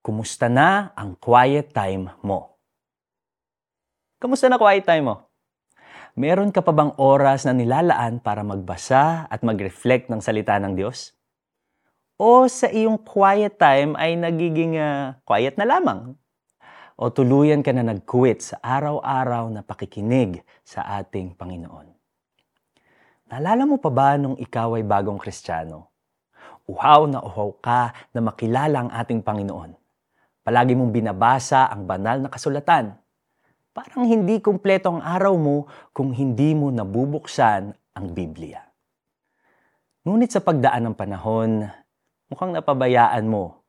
Kumusta na ang quiet time mo? Kumusta na quiet time mo? Meron ka pa bang oras na nilalaan para magbasa at mag-reflect ng salita ng Diyos? O sa iyong quiet time ay nagiging uh, quiet na lamang? O tuluyan ka na nag-quit sa araw-araw na pakikinig sa ating Panginoon? Naalala mo pa ba nung ikaw ay bagong Kristiyano? Uhaw na uhaw ka na makilala ang ating Panginoon. Palagi mong binabasa ang banal na kasulatan. Parang hindi kumpleto ang araw mo kung hindi mo nabubuksan ang Biblia. Ngunit sa pagdaan ng panahon, mukhang napabayaan mo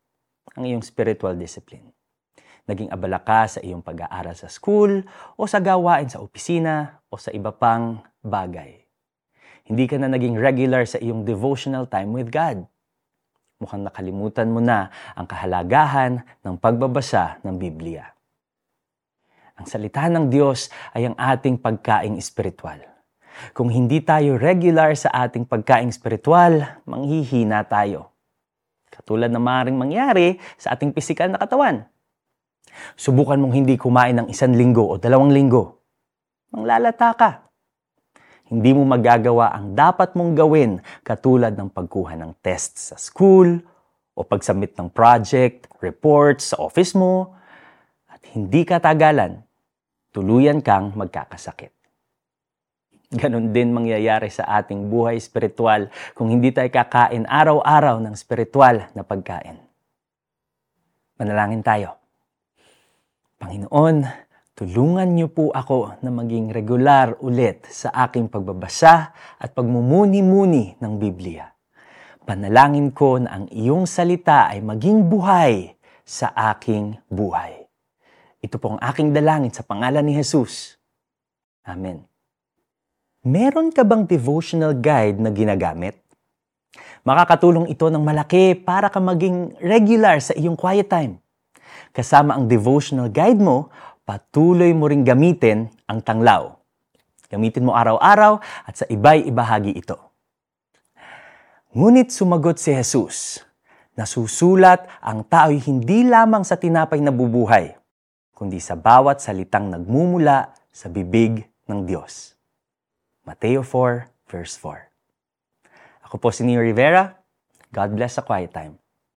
ang iyong spiritual discipline. Naging abala ka sa iyong pag-aaral sa school o sa gawain sa opisina o sa iba pang bagay. Hindi ka na naging regular sa iyong devotional time with God. Mukhang nakalimutan mo na ang kahalagahan ng pagbabasa ng Biblia. Ang salita ng Diyos ay ang ating pagkaing espiritual. Kung hindi tayo regular sa ating pagkaing espiritual, manghihina tayo Katulad na maaaring mangyari sa ating pisikal na katawan. Subukan mong hindi kumain ng isang linggo o dalawang linggo. Manglalata ka. Hindi mo magagawa ang dapat mong gawin katulad ng pagkuha ng test sa school o pagsubmit ng project, report sa office mo. At hindi ka tagalan, tuluyan kang magkakasakit. Ganon din mangyayari sa ating buhay espiritual kung hindi tayo kakain araw-araw ng espiritual na pagkain. Manalangin tayo. Panginoon, tulungan niyo po ako na maging regular ulit sa aking pagbabasa at pagmumuni-muni ng Biblia. Panalangin ko na ang iyong salita ay maging buhay sa aking buhay. Ito po ang aking dalangin sa pangalan ni Jesus. Amen. Meron ka bang devotional guide na ginagamit? Makakatulong ito ng malaki para ka maging regular sa iyong quiet time. Kasama ang devotional guide mo, patuloy mo ring gamitin ang tanglaw. Gamitin mo araw-araw at sa iba'y ibahagi ito. Ngunit sumagot si Jesus, nasusulat ang tao'y hindi lamang sa tinapay na bubuhay, kundi sa bawat salitang nagmumula sa bibig ng Diyos. Mateo 4, verse 4. Ako po si Neo Rivera. God bless sa quiet time.